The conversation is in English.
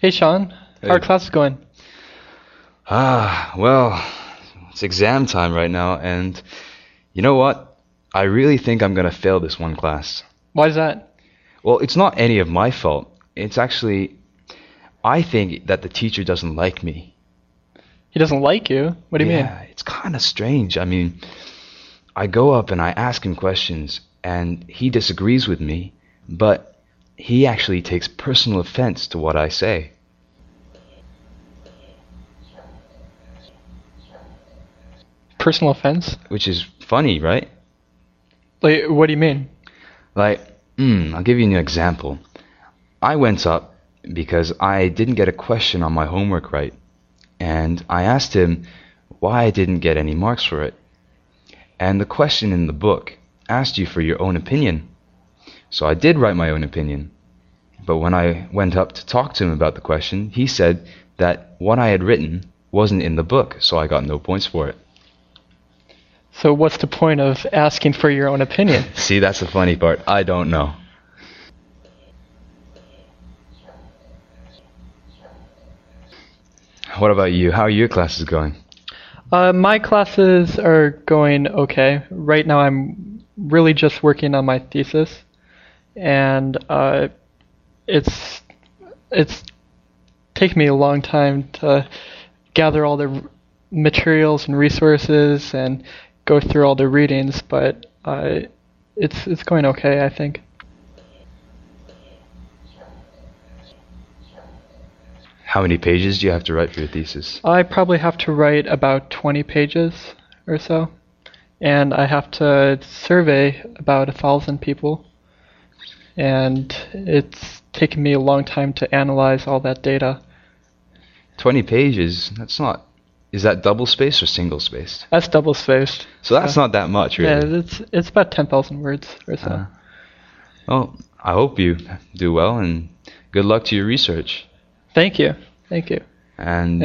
Hey, Sean. How are classes going? Ah, well, it's exam time right now, and you know what? I really think I'm gonna fail this one class. Why is that? Well, it's not any of my fault. It's actually, I think that the teacher doesn't like me. He doesn't like you. What do you yeah, mean? it's kind of strange. I mean, I go up and I ask him questions, and he disagrees with me, but he actually takes personal offense to what I say. Personal offense? Which is funny, right? Like, what do you mean? Like, mm, I'll give you an example. I went up because I didn't get a question on my homework right, and I asked him why I didn't get any marks for it. And the question in the book asked you for your own opinion. So I did write my own opinion. But when I went up to talk to him about the question, he said that what I had written wasn't in the book, so I got no points for it. So, what's the point of asking for your own opinion? See, that's the funny part. I don't know. What about you? How are your classes going? Uh, my classes are going okay. Right now, I'm really just working on my thesis, and uh, it's it's taken me a long time to gather all the r- materials and resources and go through all the readings, but uh, it's it's going okay, I think. How many pages do you have to write for your thesis? I probably have to write about 20 pages or so, and I have to survey about a thousand people, and it's taken me a long time to analyze all that data. 20 pages? That's not. Is that double spaced or single spaced? That's double spaced. So that's not that much, really. Yeah, it's it's about 10,000 words or so. Uh, well, I hope you do well and good luck to your research. Thank you, thank you. And